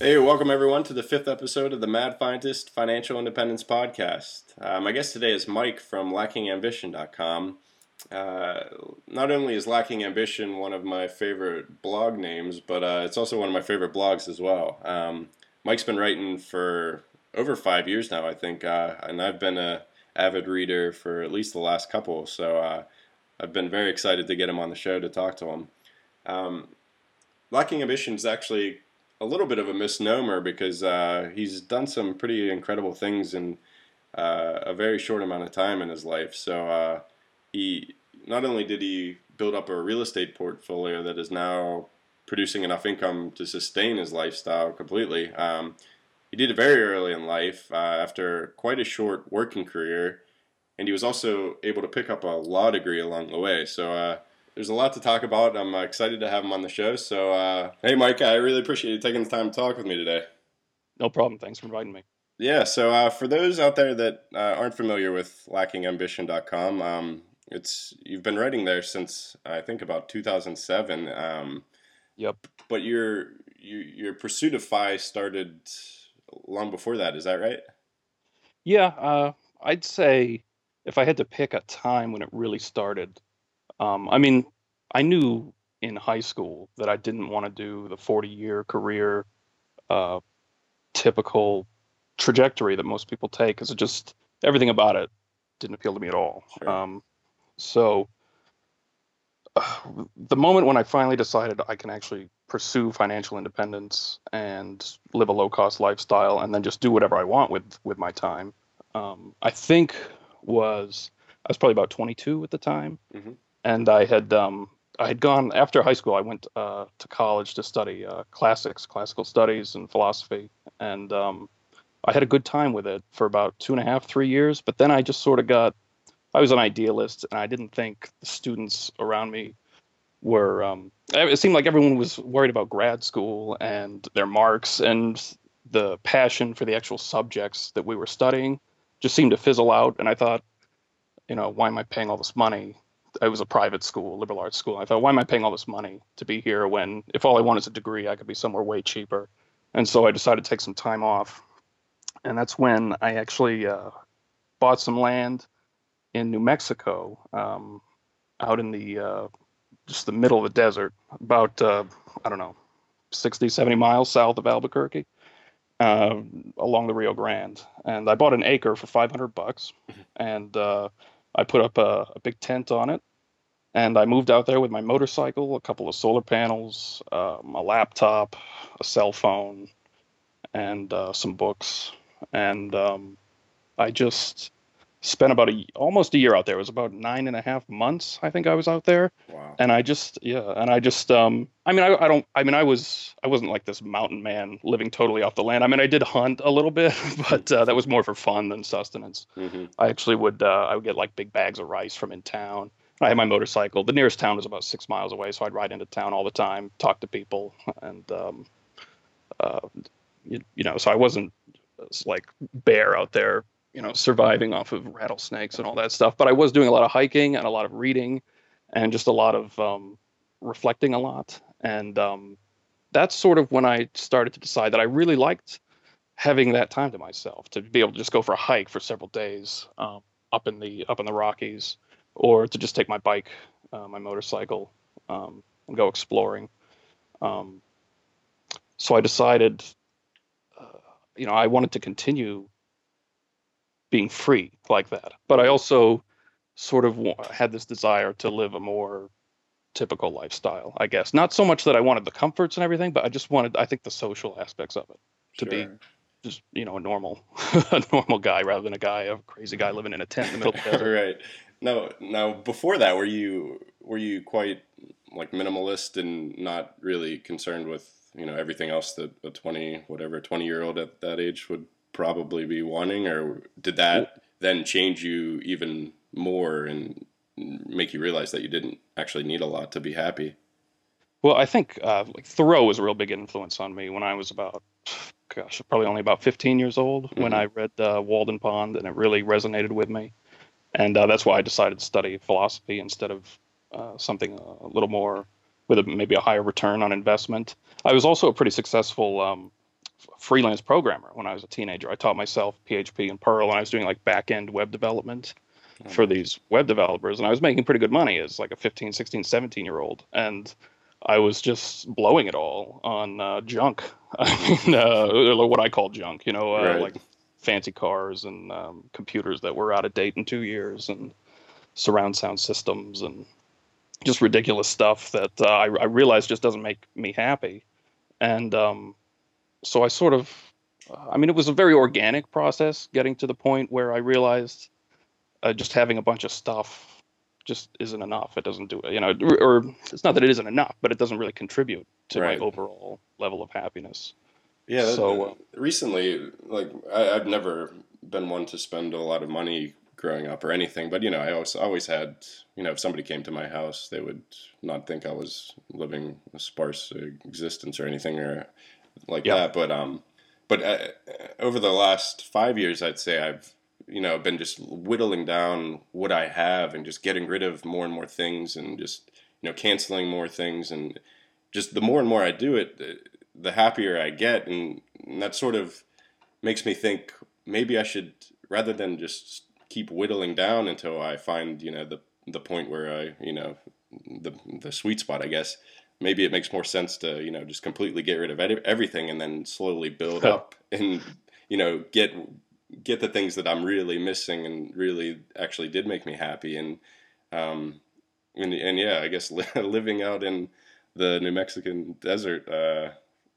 Hey, welcome everyone to the fifth episode of the Mad Fientist Financial Independence Podcast. Uh, my guest today is Mike from LackingAmbition.com. Uh, not only is Lacking Ambition one of my favorite blog names, but uh, it's also one of my favorite blogs as well. Um, Mike's been writing for over five years now, I think, uh, and I've been a avid reader for at least the last couple. So uh, I've been very excited to get him on the show to talk to him. Um, Lacking Ambition is actually a little bit of a misnomer because uh, he's done some pretty incredible things in uh, a very short amount of time in his life. So uh, he not only did he build up a real estate portfolio that is now producing enough income to sustain his lifestyle completely. Um, he did it very early in life uh, after quite a short working career, and he was also able to pick up a law degree along the way. So uh, there's a lot to talk about. I'm uh, excited to have him on the show. So, uh, hey, Mike, I really appreciate you taking the time to talk with me today. No problem. Thanks for inviting me. Yeah, so uh, for those out there that uh, aren't familiar with lackingambition.com, um, it's you've been writing there since I think about 2007. Um, yep. But your your your pursuit of FI started long before that. Is that right? Yeah, uh, I'd say if I had to pick a time when it really started, um, I mean, I knew in high school that I didn't want to do the 40 year career uh, typical trajectory that most people take because it just everything about it didn't appeal to me at all. Sure. Um, so uh, the moment when I finally decided I can actually pursue financial independence and live a low cost lifestyle and then just do whatever I want with with my time, um, I think was I was probably about 22 at the time, mm-hmm. and I had um, I had gone after high school. I went uh, to college to study uh, classics, classical studies, and philosophy, and um, I had a good time with it for about two and a half, three years. But then I just sort of got I was an idealist, and I didn't think the students around me were. Um, it seemed like everyone was worried about grad school and their marks, and the passion for the actual subjects that we were studying just seemed to fizzle out. And I thought, you know, why am I paying all this money? It was a private school, liberal arts school. I thought, why am I paying all this money to be here when, if all I want is a degree, I could be somewhere way cheaper? And so I decided to take some time off, and that's when I actually uh, bought some land in New Mexico, um, out in the uh, just the middle of the desert, about uh, I don't know, 60, 70 miles south of Albuquerque, uh, along the Rio Grande. And I bought an acre for 500 bucks, mm-hmm. and uh, I put up a, a, big tent on it. And I moved out there with my motorcycle, a couple of solar panels, um, a laptop, a cell phone, and uh, some books. And um, I just spent about a almost a year out there. It was about nine and a half months, I think I was out there. Wow. And I just yeah, and I just um I mean I, I don't I mean I was I wasn't like this mountain man living totally off the land. I mean I did hunt a little bit, but uh, that was more for fun than sustenance. Mm-hmm. I actually would uh, I would get like big bags of rice from in town. I had my motorcycle. The nearest town was about six miles away, so I'd ride into town all the time, talk to people, and um, uh, you, you know, so I wasn't like bear out there you know surviving off of rattlesnakes and all that stuff but i was doing a lot of hiking and a lot of reading and just a lot of um, reflecting a lot. And um, that's sort of when i started to decide that i really liked having that time to myself to be able to just go for a hike for several days um, up in the up in the rockies or to just take my bike uh, my motorcycle um, and go exploring. Um, so i decided uh, you know i wanted to continue being free like that. But I also sort of had this desire to live a more typical lifestyle, I guess. Not so much that I wanted the comforts and everything, but I just wanted, I think, the social aspects of it to sure. be just you know a normal, a normal guy rather than a guy, a crazy guy living in a tent in the middle of the desert. right. No, now before that, were you were you quite like minimalist and not really concerned with you know everything else that a twenty whatever twenty year old at that age would probably be wanting, or did that then change you even more and make you realize that you didn't actually need a lot to be happy? Well, I think uh, like Thoreau was a real big influence on me when I was about, gosh, probably only about 15 years old mm-hmm. when I read uh, Walden Pond, and it really resonated with me, and uh, that's why I decided to study philosophy instead of uh, something a little more with a, maybe a higher return on investment. I was also a pretty successful um, freelance programmer when I was a teenager. I taught myself PHP and Perl, and I was doing like back end web development mm-hmm. for these web developers, and I was making pretty good money as like a 15, 16, 17 year old. And I was just blowing it all on uh, junk. I mean, uh, what I call junk, you know, uh, right. like fancy cars and um, computers that were out of date in two years and surround sound systems and just ridiculous stuff that uh, I, I realized just doesn't make me happy. And um, so I sort of, I mean, it was a very organic process getting to the point where I realized uh, just having a bunch of stuff just isn't enough. It doesn't do it, you know, or it's not that it isn't enough, but it doesn't really contribute to right. my overall level of happiness. Yeah. So uh, recently, like I, have never been one to spend a lot of money growing up or anything, but you know, I always always had, you know, if somebody came to my house, they would not think I was living a sparse existence or anything or like yeah. that. But um, but uh, over the last five years, I'd say I've you know been just whittling down what I have and just getting rid of more and more things and just you know canceling more things and just the more and more I do it, the happier I get, and, and that sort of makes me think maybe I should rather than just keep whittling down until I find you know the the point where I you know the the sweet spot I guess maybe it makes more sense to you know just completely get rid of everything and then slowly build up and you know get get the things that I'm really missing and really actually did make me happy. And um and, and yeah I guess living out in the New Mexican desert uh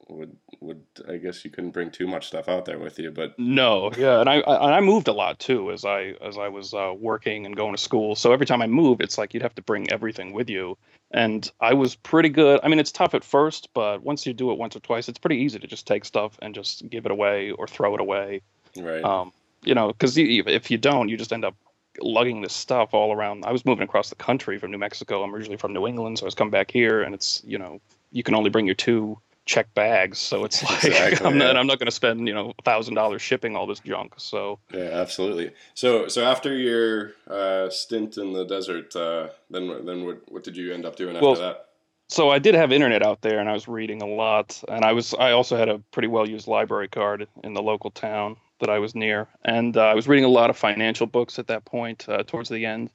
would would I guess you couldn't bring too much stuff out there with you, but no, yeah, and I I, I moved a lot too as I as I was uh, working and going to school. So every time I moved, it's like you'd have to bring everything with you, and I was pretty good. I mean, it's tough at first, but once you do it once or twice, it's pretty easy to just take stuff and just give it away or throw it away. Right. Um, you know, because if you don't, you just end up lugging this stuff all around. I was moving across the country from New Mexico. I'm originally from New England, so I was coming back here, and it's you know you can only bring your two check bags. So it's like exactly, I'm not I'm not going to spend you know thousand dollars shipping all this junk. So yeah, absolutely. So so after your uh, stint in the desert, uh, then then what what did you end up doing after well, that? So I did have internet out there, and I was reading a lot, and I was I also had a pretty well used library card in the local town that I was near, and uh, I was reading a lot of financial books at that point uh, towards the end,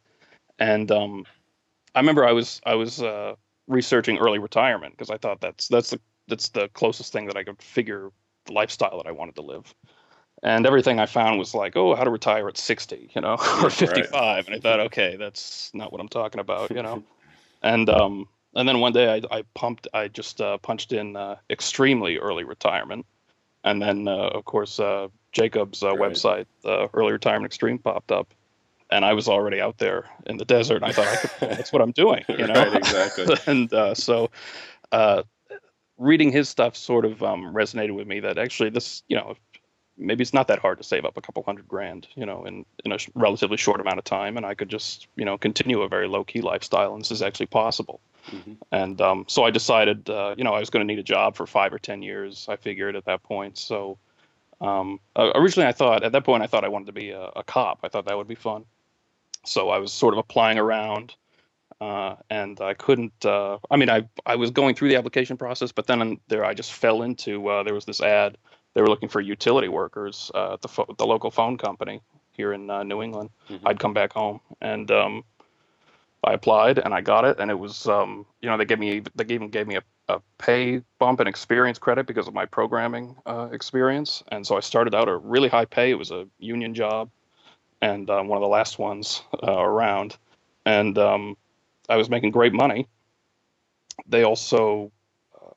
and um, I remember I was I was uh, researching early retirement because I thought that's that's the that's the closest thing that I could figure the lifestyle that I wanted to live. And everything I found was like, oh, how to retire at 60, you know, or 55. Right. And I thought, okay, that's not what I'm talking about, you know. and um, and then one day I, I pumped, I just uh, punched in uh, extremely early retirement, and then uh, of course uh, Jacob's uh, right. website, Early Retirement Extreme, popped up, and I was already out there in the desert. And I thought, I could, that's what I'm doing, you know. right, exactly. and uh, so reading his stuff sort of um, resonated with me that actually this, you know, maybe it's not that hard to save up a couple hundred grand, you know, in, in a relatively short amount of time. And I could just, you know, continue a very low key lifestyle. And this is actually possible. Mm-hmm. And um, so I decided, uh, you know, I was going to need a job for five or 10 years, I figured at that point. So um, uh, originally I thought, at that point, I thought I wanted to be a, a cop. I thought that would be fun. So I was sort of applying around uh, and I couldn't. Uh, I mean, I I was going through the application process, but then there I just fell into. Uh, there was this ad. They were looking for utility workers uh, at the fo- the local phone company here in uh, New England. Mm-hmm. I'd come back home, and um, I applied, and I got it, and it was um, you know they gave me they even gave me a, a pay bump and experience credit because of my programming uh, experience, and so I started out at really high pay. It was a union job, and one of the last ones around, and um, I was making great money. They also uh,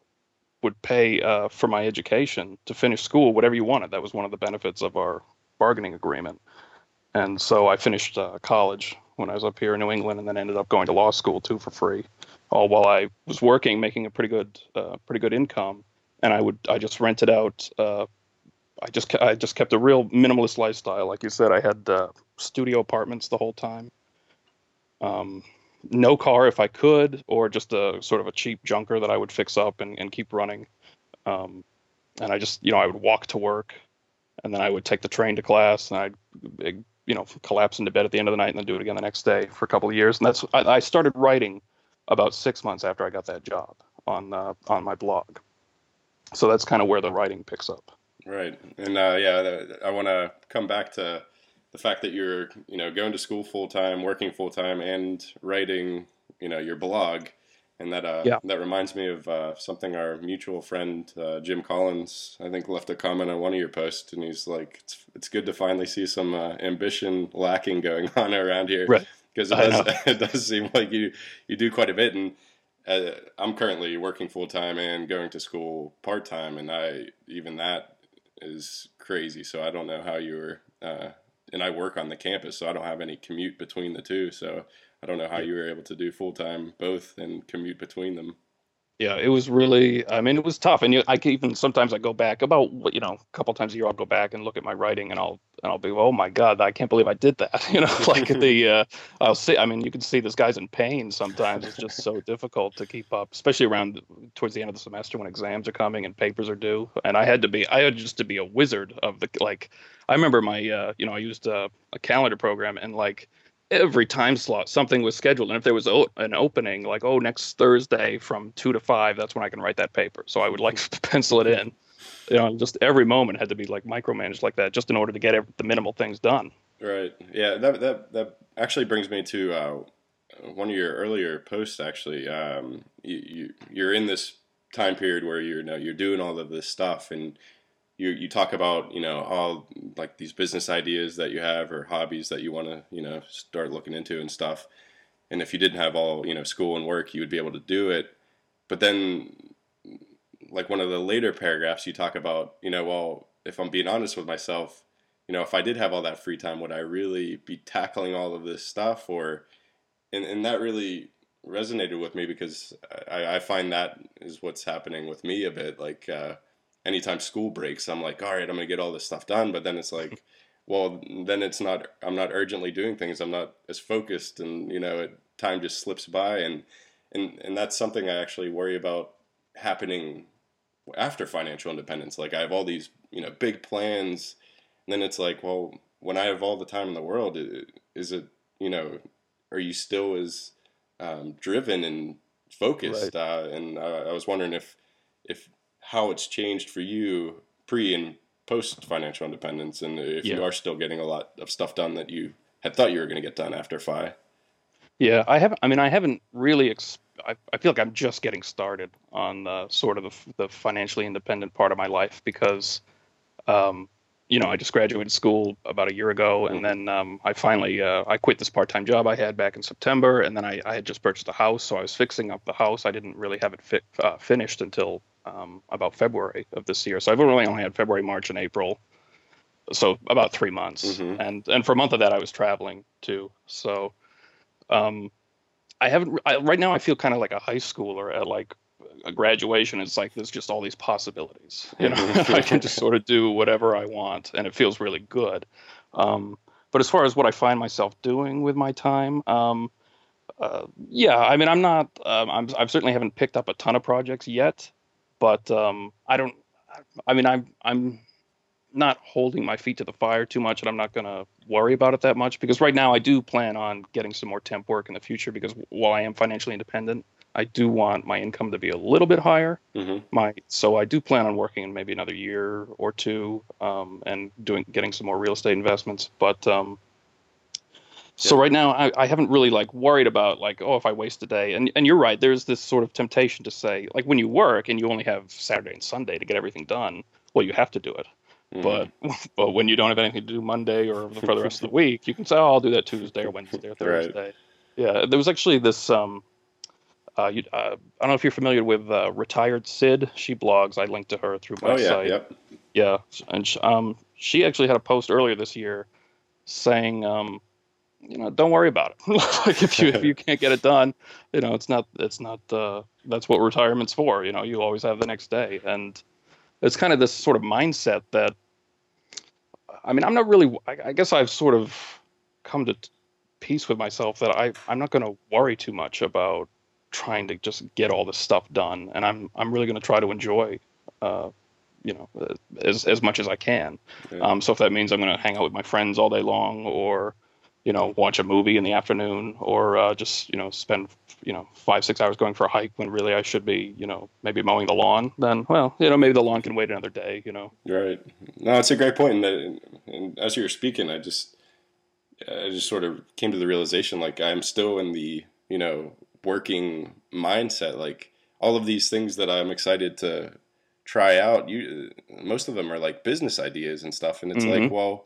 would pay uh, for my education to finish school, whatever you wanted. That was one of the benefits of our bargaining agreement. And so I finished uh, college when I was up here in New England, and then ended up going to law school too for free, all while I was working, making a pretty good, uh, pretty good income. And I would, I just rented out. Uh, I just, I just kept a real minimalist lifestyle. Like you said, I had uh, studio apartments the whole time. Um, no car if I could, or just a sort of a cheap junker that I would fix up and, and keep running. Um, and I just, you know, I would walk to work, and then I would take the train to class, and I'd, you know, collapse into bed at the end of the night, and then do it again the next day for a couple of years. And that's I, I started writing about six months after I got that job on uh, on my blog. So that's kind of where the writing picks up. Right, and uh, yeah, I want to come back to the fact that you're you know going to school full time, working full time, and writing you know your blog, and that uh, yeah. that reminds me of uh, something our mutual friend uh, Jim Collins I think left a comment on one of your posts, and he's like, "It's it's good to finally see some uh, ambition lacking going on around here." Right because it does it does seem like you you do quite a bit and uh, I'm currently working full time and going to school part time and I even that is crazy so I don't know how you were uh, and I work on the campus so I don't have any commute between the two so I don't know how you were able to do full time both and commute between them yeah, it was really. I mean, it was tough, and you, I can even sometimes I go back about you know a couple times a year. I'll go back and look at my writing, and I'll and I'll be, oh my god, I can't believe I did that. You know, like the uh, I'll see. I mean, you can see this guy's in pain. Sometimes it's just so difficult to keep up, especially around towards the end of the semester when exams are coming and papers are due. And I had to be, I had just to be a wizard of the like. I remember my, uh, you know, I used a, a calendar program and like every time slot something was scheduled. And if there was an opening like oh next thursday from 2 to 5 that's when i can write that paper. So i would like to pencil it in. You know just every moment had to be like micromanaged like that just in order to get every, the minimal things done. Right. Yeah that that, that actually brings me to uh, one of your earlier posts actually. Um, you, you you're in this time period where you're you know, you're doing all of this stuff and you you talk about you know all like these business ideas that you have or hobbies that you want to you know start looking into and stuff. And if you didn't have all you know school and work you would be able to do it. But then like one of the later paragraphs you talk about you know well if i'm being honest with myself you know if i did have all that free time would i really be tackling all of this stuff? Or and, and that really resonated with me because I, I find that is what's happening with me a bit. Like uh, anytime school breaks, I'm like, all right, I'm gonna get all this stuff done. But then it's like, well, then it's not. I'm not urgently doing things. I'm not as focused, and you know, it, time just slips by, and and and that's something I actually worry about happening after financial independence. Like I have all these, you know, big plans, and then it's like, well, when I have all the time in the world, is it, you know, are you still as um, driven and focused? Right. Uh, and uh, I was wondering if if how it's changed for you pre and post financial independence, and if yeah. you are still getting a lot of stuff done that you had thought you were going to get done after FI. Yeah, I haven't. I mean, I haven't really. Ex- I, I feel like I'm just getting started on the, sort of the, the financially independent part of my life because, um, you know, I just graduated school about a year ago, and then um, I finally uh, I quit this part-time job I had back in September, and then I, I had just purchased a house, so I was fixing up the house. I didn't really have it fi- uh, finished until um, about February of this year. So I've really only had February, March, and April. So about three months, mm-hmm. and and for a month of that I was traveling too. So, um, I haven't I, right now. I feel kind of like a high schooler at like a graduation. It's like there's just all these possibilities. You know, I can just sort of do whatever I want, and it feels really good. Um, but as far as what I find myself doing with my time, um, uh, yeah, I mean, I'm not. Um, I'm, I certainly haven't picked up a ton of projects yet but um, I don't. I mean, I'm I'm not holding my feet to the fire too much, and I'm not going to worry about it that much because right now I do plan on getting some more temp work in the future because while I am financially independent, I do want my income to be a little bit higher. Mm-hmm. My so I do plan on working in maybe another year or two um, and doing getting some more real estate investments, but um, so right now, I, I haven't really like worried about like, oh, if I waste a day. And and you're right. There's this sort of temptation to say, like, when you work and you only have Saturday and Sunday to get everything done, well, you have to do it. Mm. But but when you don't have anything to do Monday or for the rest of the week, you can say, oh, I'll do that Tuesday or Wednesday or Thursday. Right. Yeah, there was actually this. Um, uh, you, uh, I don't know if you're familiar with uh, retired Syd. She blogs. I linked to her through my oh, yeah, site. Yep. Yeah, and she, um, she actually had a post earlier this year saying um, you know, don't worry about it. like if you if you can't get it done, you know, it's not it's not uh, that's what retirement's for. You know, you always have the next day, and it's kind of this sort of mindset that. I mean, I'm not really. I, I guess I've sort of come to peace with myself that I I'm not going to worry too much about trying to just get all this stuff done, and I'm I'm really going to try to enjoy. Uh, you know, as as much as I can. Yeah. Um, so if that means I'm going to hang out with my friends all day long, or you know, watch a movie in the afternoon or uh, just, you know, spend, you know, five, six hours going for a hike when really I should be, you know, maybe mowing the lawn, then, well, you know, maybe the lawn can wait another day, you know. Right. No, it's a great point. And, and as you were speaking, I just, I just sort of came to the realization like I'm still in the, you know, working mindset. Like all of these things that I'm excited to try out, you, most of them are like business ideas and stuff. And it's mm-hmm. like, well,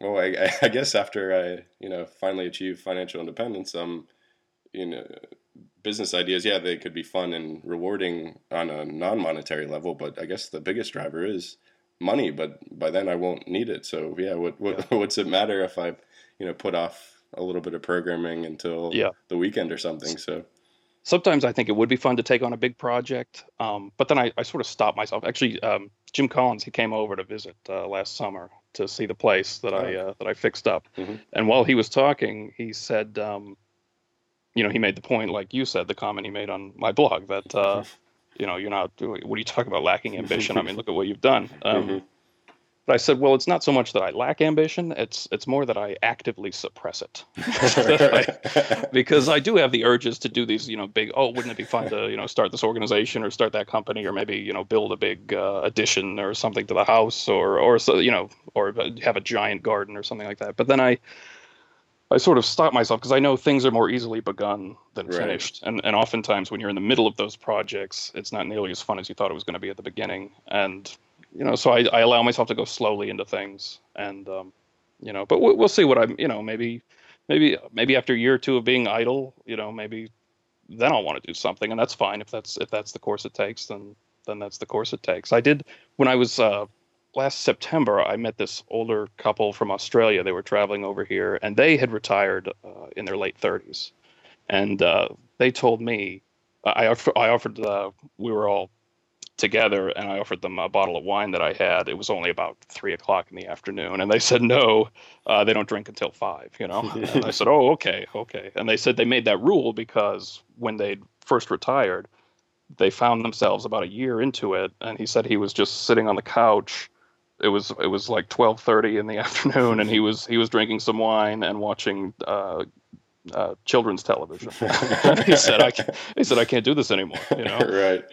well, I, I guess after I, you know, finally achieve financial independence, um, you know, business ideas, yeah, they could be fun and rewarding on a non-monetary level, but I guess the biggest driver is money. But by then, I won't need it. So yeah, what, what yeah. what's it matter if I, you know, put off a little bit of programming until yeah. the weekend or something? So sometimes I think it would be fun to take on a big project, um, but then I, I sort of stop myself. Actually, um, Jim Collins he came over to visit uh, last summer, to see the place that I uh, that I fixed up. Mm-hmm. And while he was talking, he said, um, you know, he made the point, like you said, the comment he made on my blog that, uh, you know, you're not. What are you talking about lacking ambition? I mean, look at what you've done. Um, mm-hmm. But I said, well, it's not so much that I lack ambition; it's it's more that I actively suppress it, I, because I do have the urges to do these, you know, big. Oh, wouldn't it be fun to, you know, start this organization or start that company or maybe you know build a big uh, addition or something to the house or or so you know or have a giant garden or something like that. But then I I sort of stop myself because I know things are more easily begun than right. finished, and and oftentimes when you're in the middle of those projects, it's not nearly as fun as you thought it was going to be at the beginning, and you know, so I, I allow myself to go slowly into things, and um, you know, but we'll, we'll see what I'm, you know, maybe, maybe, maybe after a year or two of being idle, you know, maybe then I'll want to do something, and that's fine if that's if that's the course it takes, then then that's the course it takes. I did when I was uh, last September. I met this older couple from Australia. They were traveling over here, and they had retired uh, in their late 30s, and uh, they told me I, I offered. Uh, we were all together and I offered them a bottle of wine that I had. It was only about three o'clock in the afternoon. And they said, no, uh, they don't drink until five, you know? and I said, oh, okay, okay. And they said they made that rule because when they first retired, they found themselves about a year into it. And he said he was just sitting on the couch. It was it was like twelve thirty in the afternoon, and he was he was drinking some wine and watching uh, uh, children's television. he said I can't, he said I can't do this anymore. You know, right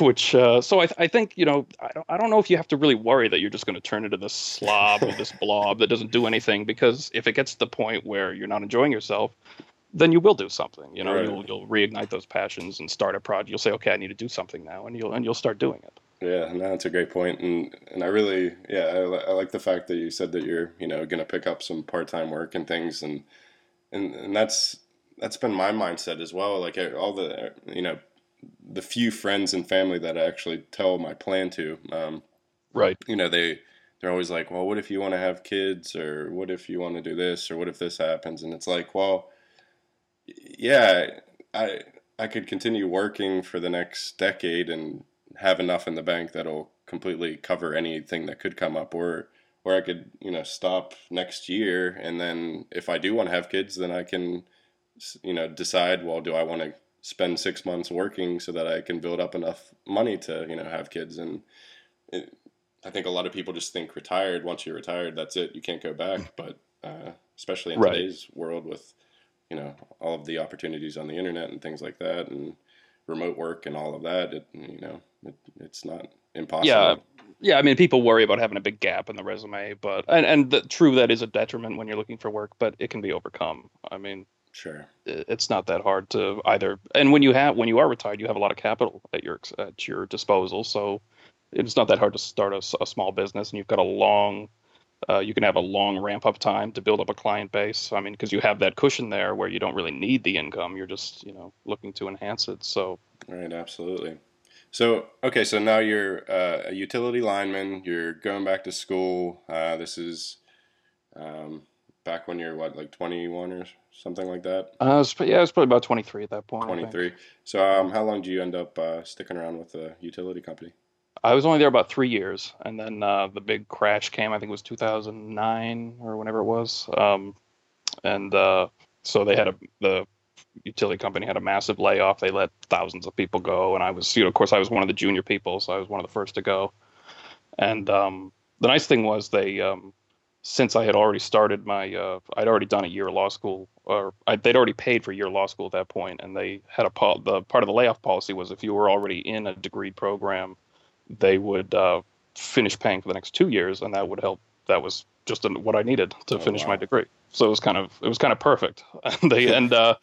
which uh, so I, I think you know I don't, I don't know if you have to really worry that you're just going to turn into this slob or this blob that doesn't do anything because if it gets to the point where you're not enjoying yourself then you will do something you know right. you'll you'll reignite those passions and start a project you'll say okay I need to do something now and you'll and you'll start doing it yeah no that's a great point and and I really yeah I, I like the fact that you said that you're you know going to pick up some part-time work and things and and and that's that's been my mindset as well like all the you know the few friends and family that I actually tell my plan to. Um, right. You know, they they're always like, well, what if you want to have kids, or what if you want to do this, or what if this happens? And it's like, well, yeah, I I could continue working for the next decade and have enough in the bank that'll completely cover anything that could come up, or or I could you know stop next year, and then if I do want to have kids, then I can you know decide well do I want to spend six months working so that I can build up enough money to you know have kids. And it, I think a lot of people just think retired once you're retired that's it you can't go back. But uh, especially in right. today's world with you know all of the opportunities on the internet and things like that and remote work and all of that it you know it, it's not impossible. Yeah. Yeah i mean people worry about having a big gap in the resume but and and the, true that is a detriment when you're looking for work but it can be overcome. I mean Sure. It's not that hard to either. And when you have when you are retired, you have a lot of capital at your at your disposal. So it's not that hard to start a, a small business, and you've got a long. Uh, you can have a long ramp up time to build up a client base. I mean, because you have that cushion there where you don't really need the income. You're just you know looking to enhance it. So. Right. Absolutely. So okay, so now you're uh, a utility lineman. You're going back to school. Uh, this is um, back when you're what, like 21 or something like that? Uh, was, yeah, I was probably about 23 at that point. 23. So, um, how long do you end up uh, sticking around with the utility company? I was only there about three years, and then uh, the big crash came. I think it was 2009 or whenever it was, um, and uh, so they had a the utility company had a massive layoff. They let thousands of people go, and I was, you know, of course, I was one of the junior people, so I was one of the first to go. And um, the nice thing was they um, since I had already started my, uh, I'd already done a year of law school, or I, they'd already paid for a year of law school at that point, and they had a the part of the layoff policy was if you were already in a degree program, they would uh, finish paying for the next two years, and that would help. That was just what I needed to oh, finish wow. my degree. So it was kind of it was kind of perfect. and they and uh,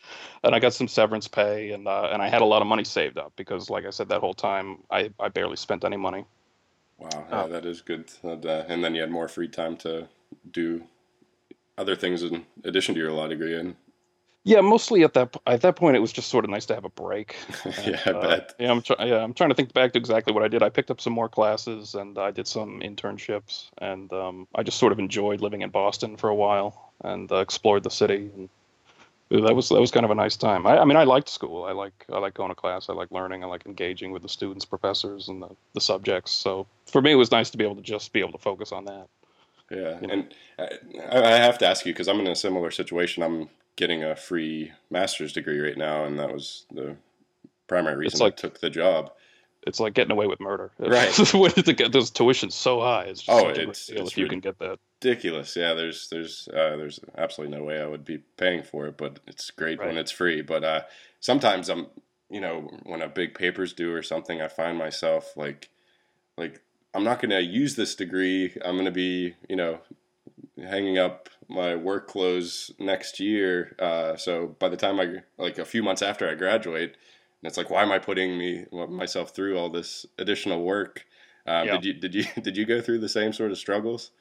and I got some severance pay, and uh, and I had a lot of money saved up because, like I said, that whole time I, I barely spent any money. Wow, yeah, uh, that is good. And, uh, and then you had more free time to do other things in addition to your law degree and yeah mostly at that at that point it was just sort of nice to have a break. Yeah i uh, bet. yeah i'm trying yeah i'm trying to think back to exactly what i did. I picked up some more classes and i did some internships and um, i just sort of enjoyed living in boston for a while and uh, explored the city and that was that was kind of a nice time. I, I mean i liked school. I like i like going to class. I like learning. I like engaging with the students professors and the, the subjects. So for me it was nice to be able to just be able to focus on that yeah, you know? and I, I have to ask you because I'm in a similar situation. I'm getting a free master's degree right now, and that was the primary reason like, I took the job. It's like getting away with murder. Right. to get those tuitions so high. It's oh, it's, it's if you can get that. Ridiculous. Yeah, there's there's uh, there's absolutely no way I would be paying for it, but it's great right. when it's free. But uh, sometimes I'm, you know, when a big paper's due or something, I find myself like, like I'm not going to use this degree. I'm going to be, you know, hanging up my work clothes next year. Uh, so by the time I like a few months after I graduate, and it's like, why am I putting me myself through all this additional work? Um, yeah. Did you did you did you go through the same sort of struggles?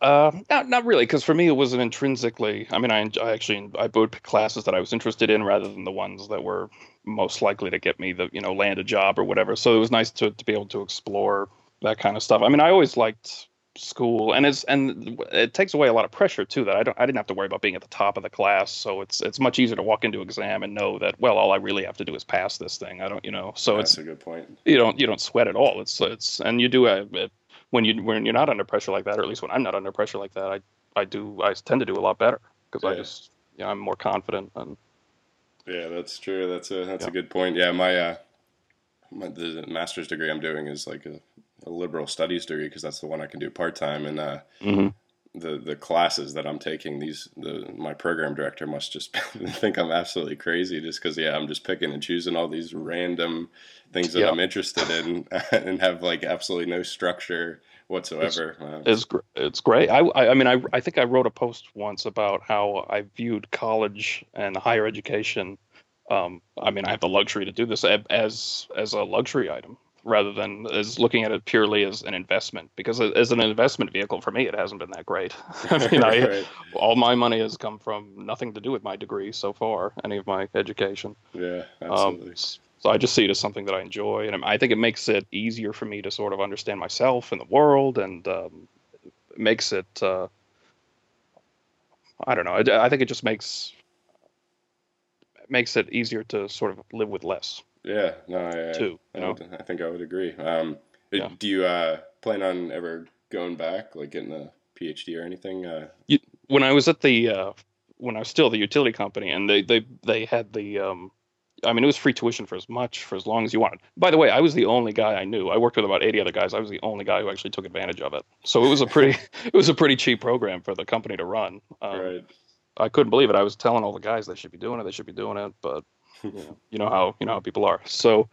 Uh, not not really, because for me it wasn't intrinsically. I mean, I, I actually I would pick classes that I was interested in rather than the ones that were most likely to get me the you know land a job or whatever. So it was nice to to be able to explore that kind of stuff. I mean, I always liked school and it's and it takes away a lot of pressure too that I don't I didn't have to worry about being at the top of the class so it's it's much easier to walk into exam and know that well all I really have to do is pass this thing I don't you know so That's it's a good point you don't you don't sweat at all it's it's and you do a, uh, when you when you're not under pressure like that or at least when I'm not under pressure like that I I do I tend to do a lot better because yeah. I just you know I'm more confident and yeah that's true that's a that's yeah. a good point yeah my uh my, the master's degree I'm doing is like a a liberal studies degree because that's the one I can do part time. And uh, mm-hmm. the the classes that I'm taking, these the my program director must just think I'm absolutely crazy just because yeah, I'm just picking and choosing all these random things that yep. I'm interested in and have like absolutely no structure whatsoever. It's, uh, it's, it's great. I, I mean, I, I think I wrote a post once about how I viewed college and higher education. Um, I mean, I have the luxury to do this as as a luxury item rather than as looking at it purely as an investment because as an investment vehicle for me it hasn't been that great. I mean I, right. all my money has come from nothing to do with my degree so far any of my education. Yeah um, absolutely. um, so i just see it as something that i enjoy and i think it makes it easier for me to sort of understand myself and the world and um, makes it uh, i don't know I, I think it just makes makes it easier to sort of live with less yeah, no, I, too. I, you know? I think I would agree. Um, yeah. Do you uh, plan on ever going back, like getting a PhD or anything? Uh, you, when I was at the uh, when I was still the utility company, and they they they had the um, I mean, it was free tuition for as much for as long as you wanted. By the way, I was the only guy I knew. I worked with about 80 other guys. I was the only guy who actually took advantage of it. So it was a pretty it was a pretty cheap program for the company to run. Um, right. I couldn't believe it. I was telling all the guys they should be doing it. They should be doing it, but you know, you know how you know how people are. So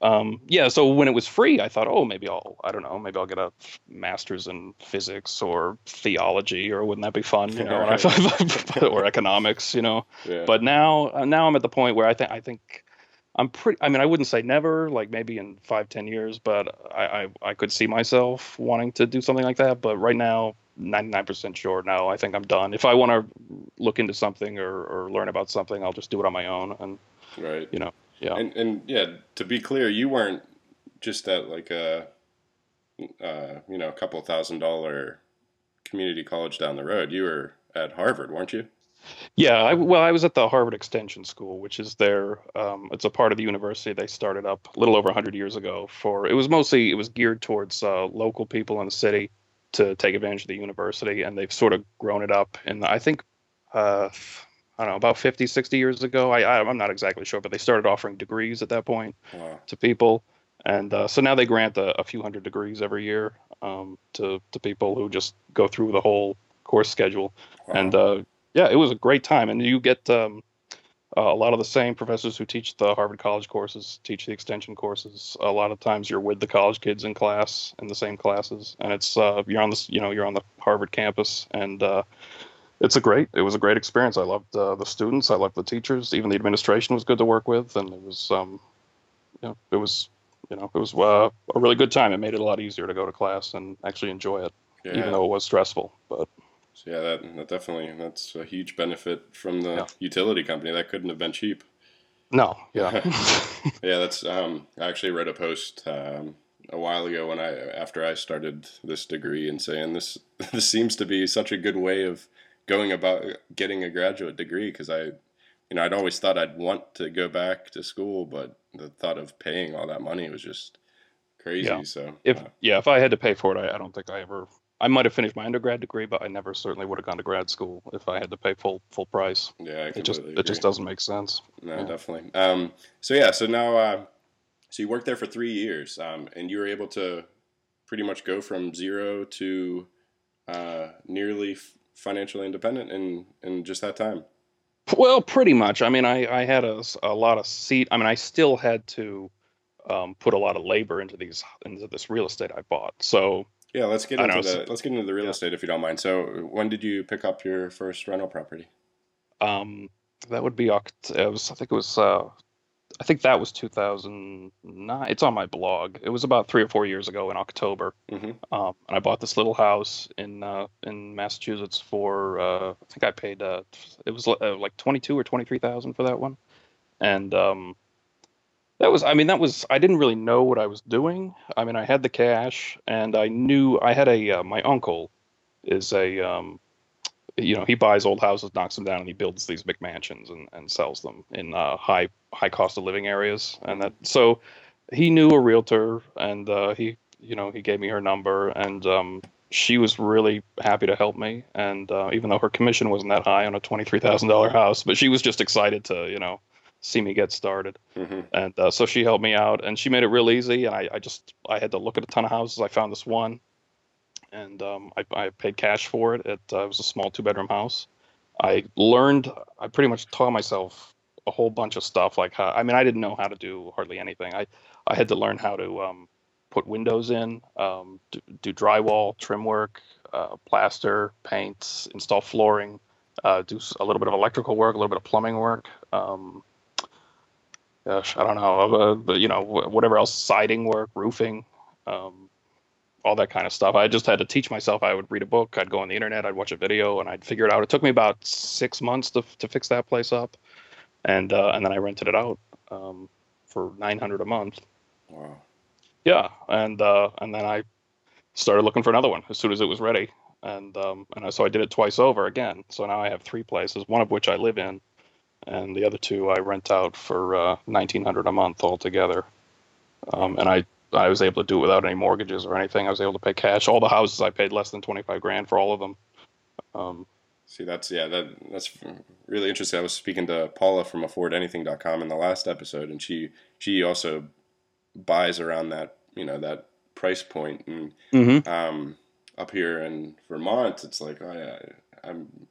um, yeah, so when it was free, I thought, oh, maybe I'll, I don't know, maybe I'll get a master's in physics or theology, or wouldn't that be fun, you know, right. or economics, you know. Yeah. But now, uh, now I'm at the point where I think, I think I'm pretty. I mean, I wouldn't say never, like maybe in five, ten years, but I, I, I could see myself wanting to do something like that. But right now, 99% sure. No, I think I'm done. If I want to look into something or, or learn about something, I'll just do it on my own, and right, you know yeah. And and yeah, to be clear, you weren't just at like a uh, you know a couple thousand dollar community college down the road. You were at Harvard, weren't you? Yeah, I, well, I was at the Harvard Extension School, which is their, um, it's a part of the university they started up a little over 100 years ago. For it was mostly it was geared towards uh, local people in the city to take advantage of the university, and they've sort of grown it up. And I think uh, I don't know, about 50, 60 years ago. I, I, am not exactly sure, but they started offering degrees at that point wow. to people. And uh, so now they grant a, a, few hundred degrees every year. um, to to people who just go through the whole course schedule. Wow. And uh, yeah, it was a great time. And you get um, uh, a lot of the same professors who teach the Harvard College courses, teach the extension courses. A lot of times you're with the college kids in class in the same classes, and it's uh, you're on this, you know, you're on the Harvard campus, and uh, it's a great. It was a great experience. I loved uh, the students. I loved the teachers. Even the administration was good to work with, and it was, um, you know, it was, you know, it was uh, a really good time. It made it a lot easier to go to class and actually enjoy it, yeah. even though it was stressful. But So, yeah, that, that definitely that's a huge benefit from the Yeah. utility company. That couldn't have been cheap. no, yeah, Yeah, that's um I actually read a post um a while ago when I after I started this degree and saying this this seems to be such a good way of going about getting a graduate degree because I you know I'd always thought I'd want to go back to school but the thought of paying all that money was just crazy Yeah. so if uh, yeah, if I had to pay for it, I, I don't think I ever. I might have finished my undergrad degree, but I never certainly would have gone to grad school if I had to pay full full price. yeah I It just completely it just doesn't make sense. No, Yeah. definitely. Um, so yeah, so now, uh, so you worked there for three years, um, and you were able to pretty much go from zero to uh, nearly financially independent in in just that time. Well, pretty much. I mean, I, I had a, a lot of seat. I mean, I still had to um, put a lot of labor into these into this real estate I bought. So Yeah, let's get into know, the let's get into the real yeah. estate if you don't mind. So, when did you pick up your first rental property? um, that would be Oct. It was I think it was uh, I think that was 2009. It's on my blog. It was about three or four years ago in October. hmm Um, and I bought this little house in uh, in Massachusetts for uh, I think I paid uh, it was uh, like twenty two or twenty three thousand for that one, and um, that was I mean that was I didn't really know what I was doing. I mean I had the cash and I knew I had a uh, my uncle is a um, you know he buys old houses, knocks them down, and he builds these big mansions and, and sells them in uh, high high cost of living areas, and that so he knew a realtor and uh, he you know he gave me her number and um, she was really happy to help me. And uh, even though her commission wasn't that high on a twenty three thousand dollar house, but she was just excited to you know see me get started. Hmm and uh, so she helped me out and she made it real easy. And I, I just i had to look at a ton of houses. I found this one and um, I, I paid cash for it it uh, was a small two bedroom house. I learned i pretty much taught myself a whole bunch of stuff like how i mean i didn't know how to do hardly anything. I, I had to learn how to um, put windows in um, do, do drywall trim work uh, plaster paint install flooring uh, do a little bit of electrical work a little bit of plumbing work um, gosh, I don't know, uh, you know, whatever else, siding work, roofing, um, all that kind of stuff. I just had to teach myself. I would read a book, I'd go on the internet, I'd watch a video, and I'd figure it out. It took me about six months to to fix that place up, and uh, and then I rented it out um, for nine hundred a month. Wow. Yeah, and uh, and then I started looking for another one as soon as it was ready, and um, and I, so I did it twice over again. So now I have three places, one of which I live in, and the other two I rent out for uh, nineteen hundred a month altogether. Um, and I I was able to do it without any mortgages or anything. I was able to pay cash. All the houses I paid less than twenty five grand for all of them. Um, See, that's yeah, that that's really interesting. I was speaking to Paula from AffordAnything.com in the last episode, and she she also buys around that you know that price point, and mhm. um, up here in Vermont, it's like oh, yeah, I'm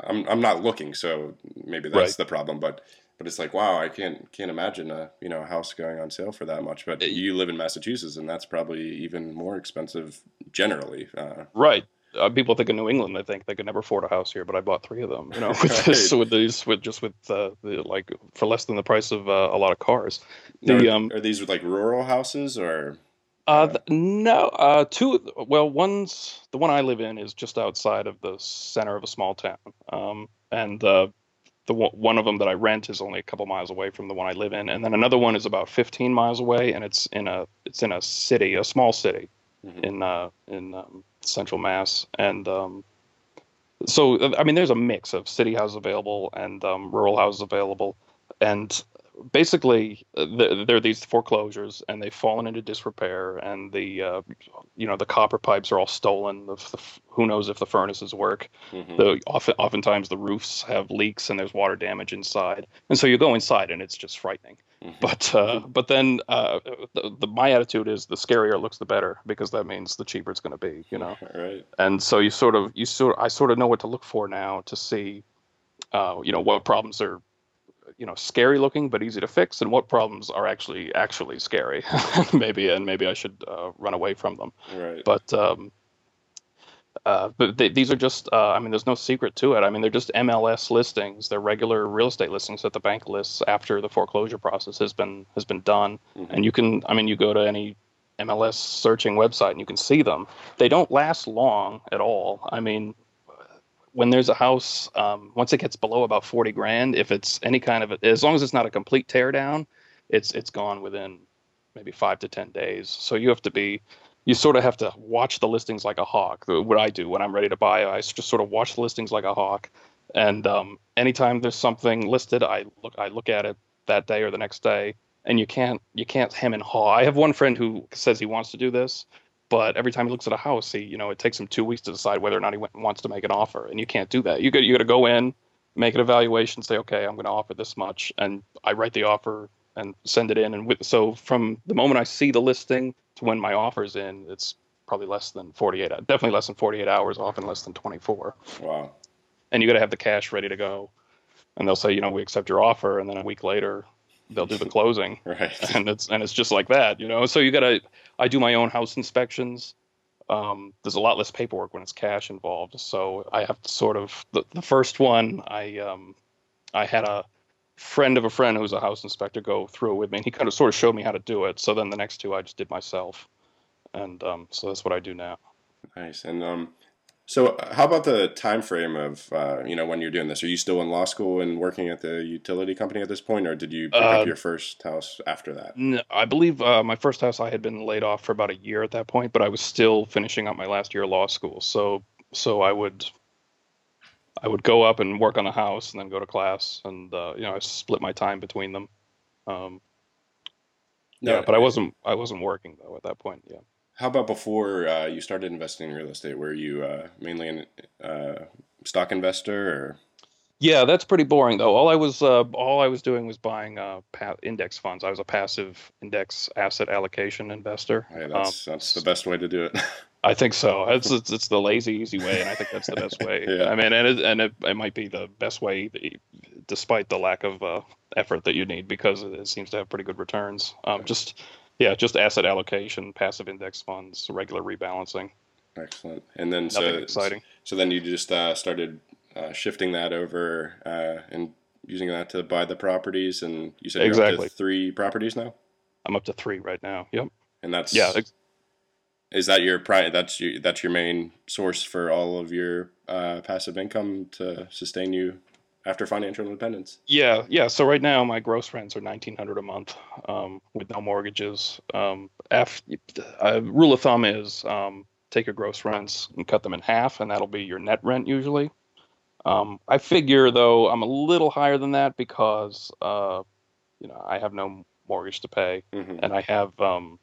I'm I'm not looking, so maybe that's Right. the problem. But but it's like wow, I can't can't imagine a you know a house going on sale for that much. But you live in Massachusetts, and that's probably even more expensive generally. Uh, Right. Uh, people think of New England, they think they could never afford a house here, but I bought three of them. You know, with this, with these, with just with uh, the like for less than the price of uh, a lot of cars. now, The are, um, are these like rural houses or? Uh, th- no, uh, two. Well, one's the one I live in is just outside of the center of a small town, um, and uh, the one of them that I rent is only a couple miles away from the one I live in, and then another one is about 15 miles away, and it's in a it's in a city, a small city Mhm. in uh, in um, central Mass, and um, so I mean, there's a mix of city houses available and um, rural houses available, and basically uh, th- there are these foreclosures, and they've fallen into disrepair, and the uh, you know the copper pipes are all stolen. The, the, who knows if the furnaces work? Mhm. The often oftentimes the roofs have leaks, and there's water damage inside, and so you go inside, and it's just frightening. Mm-hmm. But uh, but then uh, the, the, my attitude is the scarier it looks, the better, because that means the cheaper it's going to be, you know. Right. And so you sort of you sort I sort of know what to look for now to see, uh, you know, what problems are, you know, scary looking but easy to fix, and what problems are actually actually scary, maybe, and maybe I should uh, run away from them. Right. But um, uh, but they, these are just, uh, I mean, there's no secret to it. I mean, they're just MLS listings. They're regular real estate listings that the bank lists after the foreclosure process has been has been done. Mm-hmm. And you can, I mean, you go to any MLS searching website and you can see them. They don't last long at all. I mean, when there's a house, um, once it gets below about 40 grand, if it's any kind of, as long as it's not a complete teardown, it's it's gone within maybe five to 10 days. So you have to be you sort of have to watch the listings like a hawk. What I do when I'm ready to buy, I just sort of watch the listings like a hawk. And um, anytime there's something listed, I look I look at it that day or the next day. And you can't you can't hem and haw. I have one friend who says he wants to do this, but every time he looks at a house, he you know it takes him two weeks to decide whether or not he wants to make an offer. And you can't do that. You got you got to go in, make an evaluation, say okay, I'm going to offer this much, and I write the offer and send it in. And with, so from the moment I see the listing to when my offer's in, it's probably less than 48, definitely less than 48 hours, often less than 24. Wow. And you got to have the cash ready to go. And they'll say, you know, we accept your offer. And then a week later, they'll do the closing. right. And it's, and it's just like that, you know? So you got to, I do my own house inspections. Um, there's a lot less paperwork when it's cash involved. So I have to sort of, the, the first one, I, um, I had a, friend of a friend who's a house inspector go through it with me, and he kind of sort of showed me how to do it. So then the next two I just did myself, and um, so that's what I do now. Nice. And um, so how about the time frame of uh, you know when you're doing this? Are you still in law school and working at the utility company at this point, or did you pick uh, up your first house after that? No, I believe uh, my first house I had been laid off for about a year at that point, but I was still finishing up my last year of law school. So so I would I would go up and work on a house and then go to class, and uh, you know I split my time between them. Um, no, yeah, but I wasn't I wasn't working though at that point. Yeah. How about before uh, you started investing in real estate? Were you uh, mainly a uh, stock investor or? Yeah, that's pretty boring though. All I was uh, all I was doing was buying uh, pa- index funds. I was a passive index asset allocation investor. Hey, that's um, that's the best way to do it. I think so. It's, it's, it's the lazy, easy way, and I think that's the best way. yeah. I mean, and it, and it, it might be the best way, despite the lack of uh, effort that you need, because it seems to have pretty good returns. Um, just yeah, just asset allocation, passive index funds, regular rebalancing. Excellent. And then Nothing so exciting. So then you just uh, started uh, shifting that over uh, and using that to buy the properties, and you said exactly three properties now. I'm up to three right now. Yep. And that's yeah. Ex- is that your pri- that's your that's your main source for all of your uh, passive income to sustain you after financial independence? Yeah, yeah. So right now my gross rents are nineteen hundred a month um, with no mortgages. Um, F, uh, rule of thumb is um, take your gross rents and cut them in half, and that'll be your net rent usually. Um, I figure though I'm a little higher than that because uh, you know I have no mortgage to pay, mm-hmm. and I have um,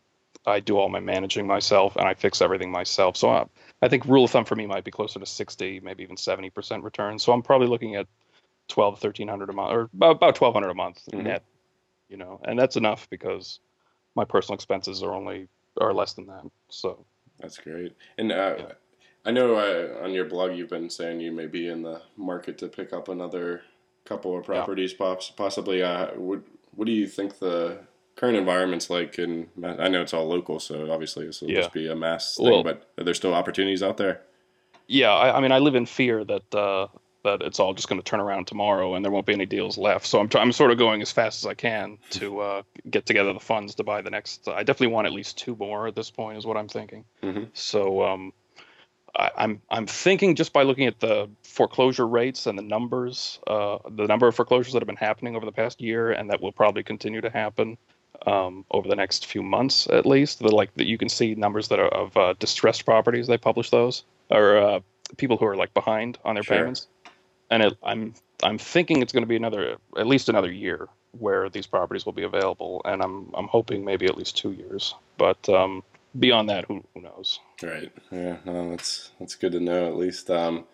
I do all my managing myself and I fix everything myself. So I, I think rule of thumb for me might be closer to 60, maybe even 70% return. So I'm probably looking at 12, 1300 a month or about, about 1200 a month mm-hmm. net, you know, and that's enough because my personal expenses are only, are less than that. So that's great. And, uh, yeah. I know uh, on your blog you've been saying you may be in the market to pick up another couple of properties, yeah. possibly. Uh, what what do you think the current environment's like and I know it's all local, so obviously this will yeah. just be a mass thing. Well, but are there still opportunities out there? Yeah, I, I mean, I live in fear that uh, that it's all just going to turn around tomorrow and there won't be any deals left. So I'm t- I'm sort of going as fast as I can to uh, get together the funds to buy the next. I definitely want at least two more at this point, is what I'm thinking. Mm-hmm. So um, I, I'm I'm thinking just by looking at the foreclosure rates and the numbers, uh, the number of foreclosures that have been happening over the past year, and that will probably continue to happen um, over the next few months at least. The, like that you can see numbers that are of uh, distressed properties. They publish those or uh, people who are like behind on their sure. payments. And it, I'm I'm thinking it's going to be another at least another year where these properties will be available, and I'm I'm hoping maybe at least two years. But um, beyond that, who, who knows? Right. Yeah. No, that's that's good to know at least. Um,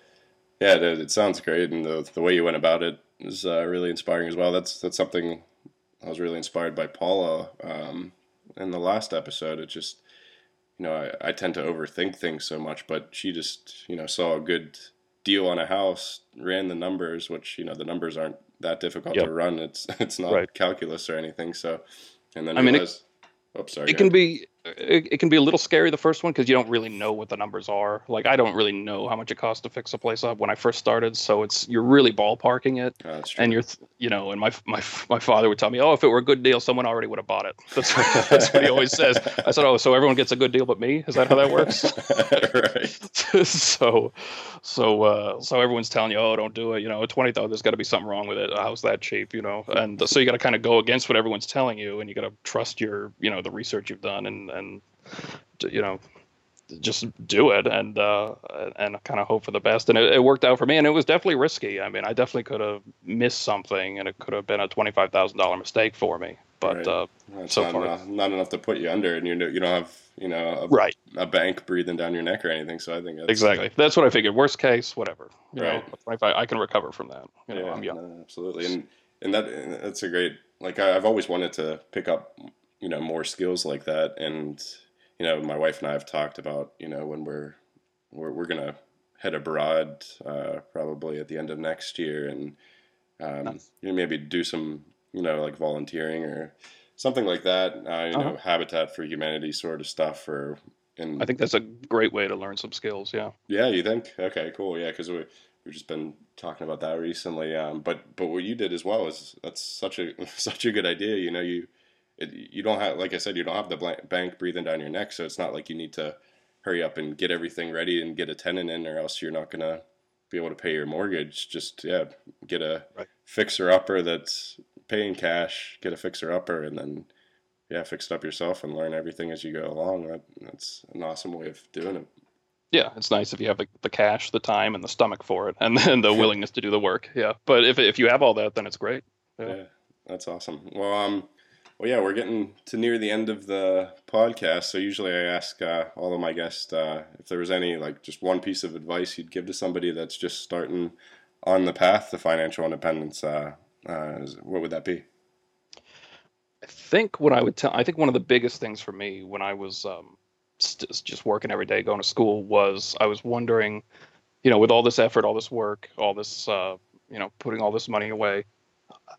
yeah, it, it sounds great, and the the way you went about it is uh, really inspiring as well. That's that's something I was really inspired by Paula um, in the last episode. It just you know I, I tend to overthink things so much, but she just you know saw a good deal on a house, ran the numbers, which you know the numbers aren't that difficult Yep. to run. It's it's not Right. calculus or anything. So and then I mean, it- sorry. it can ahead. be it, it can be a little scary the first one because you don't really know what the numbers are. Like i don't really know how much it costs to fix a place up when i first started so it's you're really ballparking it. Oh, that's true. and you're you know and my my my father would tell me oh if it were a good deal someone already would have bought it. That's what, that's what he always says. I said oh so everyone gets a good deal but me? Is that how that works? Right. so so uh so everyone's telling you oh don't do it you know 20000 there's got to be something wrong with it. How's that cheap? you know and so you got to kind of go against what everyone's telling you and you got to trust your you know the research you've done and and you know just do it and uh and kind of hope for the best and it, it worked out for me and it was definitely risky i mean i definitely could have missed something and it could have been a $25000 mistake for me but Right. uh So not, far. enough, not enough to put you under, and you know you don't have you know a, right a bank breathing down your neck or anything. So I think that's, exactly that's what i figured worst case whatever you Right. know, I, I can recover from that you know yeah, i'm young no, absolutely, and and that and that's a great like I, I've always wanted to pick up you know more skills like that, and you know my wife and I have talked about you know when we're we're, we're gonna head abroad uh, probably at the end of next year, and um, Nice. you know maybe do some you know like volunteering or something like that. Uh, you know, Uh-huh. Habitat for Humanity sort of stuff, or and I think that's a great way to learn some skills. Yeah. yeah, you think? Okay, cool. Yeah, because we we've just been talking about that recently. Um, but but what you did as well is that's such a such a good idea. You know, you it, you don't have like I said, you don't have the blank, bank breathing down your neck, so it's not like you need to hurry up and get everything ready and get a tenant in, or else you're not gonna be able to pay your mortgage. Just yeah, get a Right. fixer upper that's paying cash. Get a fixer upper, and then. Yeah, fix it up yourself and learn everything as you go along. That, that's an awesome way of doing it. Yeah, it's nice if you have the, the cash, the time, and the stomach for it, and then the willingness to do the work. Yeah, but if if you have all that, then it's great. Yeah. Yeah, that's awesome. Well, um, well, yeah, we're getting to near the end of the podcast. So usually I ask uh, all of my guests uh, if there was any like just one piece of advice you'd give to somebody that's just starting on the path to financial independence. Uh, uh, what would that be? I think what I would tell, I think one of the biggest things for me when I was um, st- just working every day, going to school, was I was wondering, you know, with all this effort, all this work, all this, uh, you know, putting all this money away,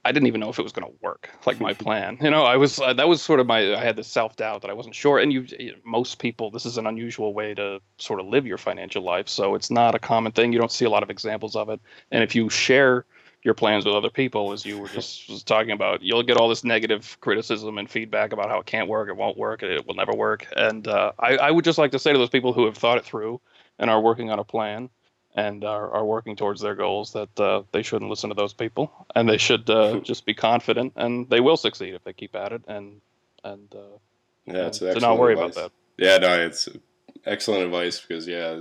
I didn't even know if it was going to work, like my plan. You know, I was uh, that was sort of my I had this self doubt that I wasn't sure. And you, you- most people, this is an unusual way to sort of live your financial life, so it's not a common thing. You don't see a lot of examples of it. And if you share your plans with other people, as you were just was talking about, you'll get all this negative criticism and feedback about how it can't work, it won't work, it will never work. And uh, I, I would just like to say to those people who have thought it through and are working on a plan and are, are working towards their goals that uh, they shouldn't listen to those people and they should uh, just be confident and they will succeed if they keep at it and and uh, Yeah, it's to not worry advice. about that Yeah, no, it's excellent advice because yeah,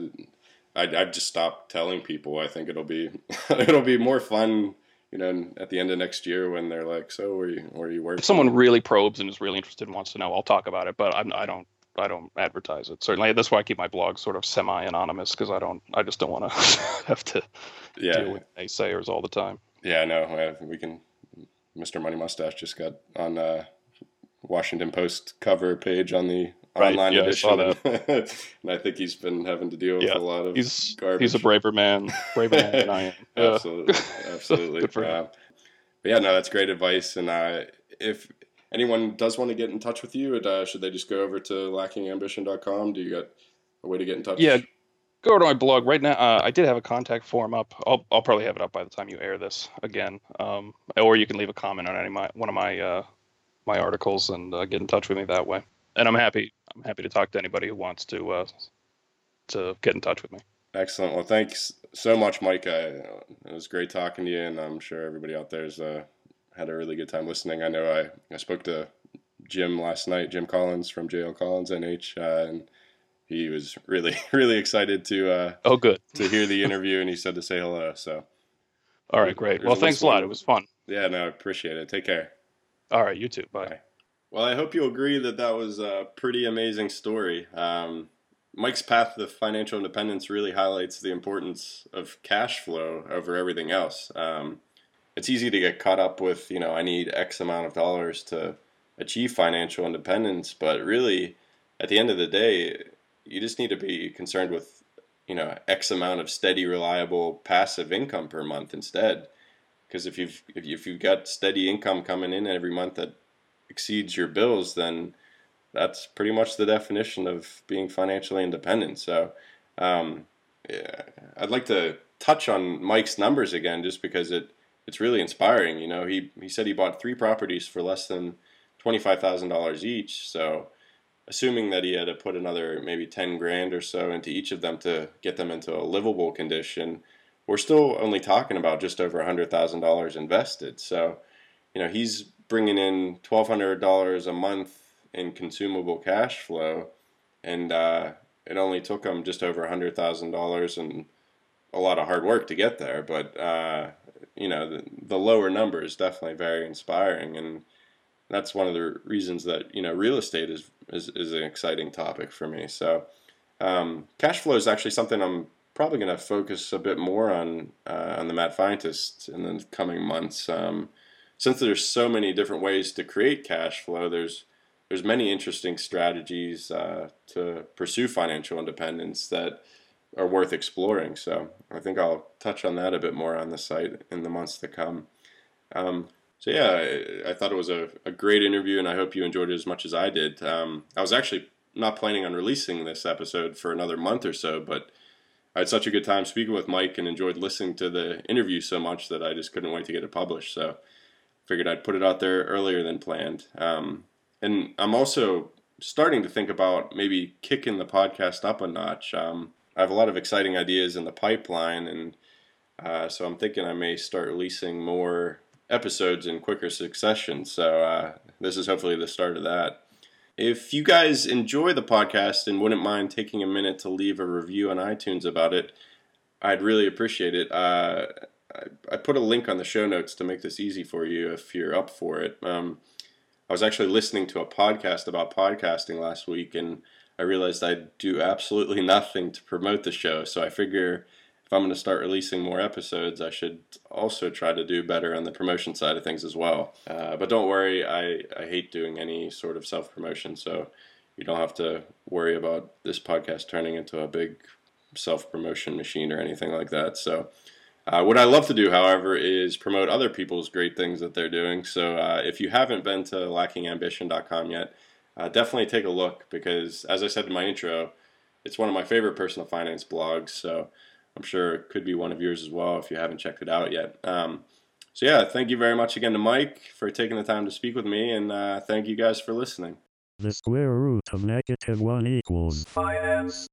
I I've just stopped telling people. I think it'll be it'll be more fun, you know, at the end of next year when they're like, "So where you where are you work?" if someone really probes and is really interested and wants to know, I'll talk about it. But I'm, I don't I don't advertise it. Certainly, that's why I keep my blog sort of semi-anonymous because I don't I just don't want to have to yeah, deal with naysayers all the time. yeah, I know. we can. Mr. Money Mustache just got on uh, Washington Post cover page on the Right, online yeah, I saw edition, and I think he's been having to deal with Yeah, a lot of He's garbage. he's a braver man, braver man than I am. Absolutely, absolutely. Good for him. Uh, but yeah, no, that's great advice. And uh, if anyone does want to get in touch with you, uh, should they just go over to lackingambition.com? Do you got a way to get in touch? Yeah, go to my blog right now. Uh, I did have a contact form up. I'll I'll probably have it up by the time you air this again. Um, or you can leave a comment on any of my one of my uh, my articles and uh, get in touch with me that way. And I'm happy I'm happy to talk to anybody who wants to uh, to get in touch with me. Excellent. Well, thanks so much, Mike. I, it was great talking to you, and I'm sure everybody out there's uh, had a really good time listening. I know I, I spoke to Jim last night, Jim Collins from JL Collins NH, uh, and he was really, really excited to uh, Oh, good. to hear the interview, and he said to say hello. So, All right, great. There's Well, a thanks a lot. It was fun. yeah, no, I appreciate it. Take care. All right, you too. Bye. Bye. Well, I hope you'll agree that that was a pretty amazing story. Um, Mike's path to financial independence really highlights the importance of cash flow over everything else. Um, it's easy to get caught up with, you know, I need X amount of dollars to achieve financial independence, but really, at the end of the day, you just need to be concerned with, you know, X amount of steady, reliable, passive income per month instead. Because if you've if, you, if you've got steady income coming in every month that exceeds your bills, then that's pretty much the definition of being financially independent. So, um, yeah, I'd like to touch on Mike's numbers again, just because it it's really inspiring. You know, he he said he bought three properties for less than twenty five thousand dollars each. So, assuming that he had to put another maybe ten grand or so into each of them to get them into a livable condition, we're still only talking about just over hundred thousand dollars invested. So, you know, he's bringing in twelve hundred dollars a month in consumable cash flow, and uh, it only took him just over hundred thousand dollars and a lot of hard work to get there. But uh, you know, the, the lower number is definitely very inspiring, and that's one of the reasons that you know real estate is is, is an exciting topic for me. So um, cash flow is actually something I'm probably going to focus a bit more on uh, on the Mad Fientist in the coming months. Um, since there's so many different ways to create cash flow, there's there's many interesting strategies uh, to pursue financial independence that are worth exploring. So I think I'll touch on that a bit more on the site in the months to come. Um, so yeah, I, I, thought it was a, a, great interview, and I hope you enjoyed it as much as I did. Um, I was actually not planning on releasing this episode for another month or so, but I had such a good time speaking with Mike and enjoyed listening to the interview so much that I just couldn't wait to get it published. So figured I'd put it out there earlier than planned. Um, and I'm also starting to think about maybe kicking the podcast up a notch. Um, I have a lot of exciting ideas in the pipeline, and uh, so I'm thinking I may start releasing more episodes in quicker succession. So uh, this is hopefully the start of that. If you guys enjoy the podcast and wouldn't mind taking a minute to leave a review on iTunes about it, I'd really appreciate it. Uh, I, I, put a link on the show notes to make this easy for you if you're up for it. Um, I was actually listening to a podcast about podcasting last week, and I realized I do absolutely nothing to promote the show. So I figure if I'm going to start releasing more episodes, I should also try to do better on the promotion side of things as well. Uh, but don't worry, I, I hate doing any sort of self promotion. So you don't have to worry about this podcast turning into a big self promotion machine or anything like that. So. Uh, what I love to do, however, is promote other people's great things that they're doing. So uh, if you haven't been to lackingambition.com yet, uh, definitely take a look because, as I said in my intro, it's one of my favorite personal finance blogs. So I'm sure it could be one of yours as well if you haven't checked it out yet. Um, so, yeah, thank you very much again to Mike for taking the time to speak with me, and uh, thank you guys for listening. The square root of negative 1 equals finance.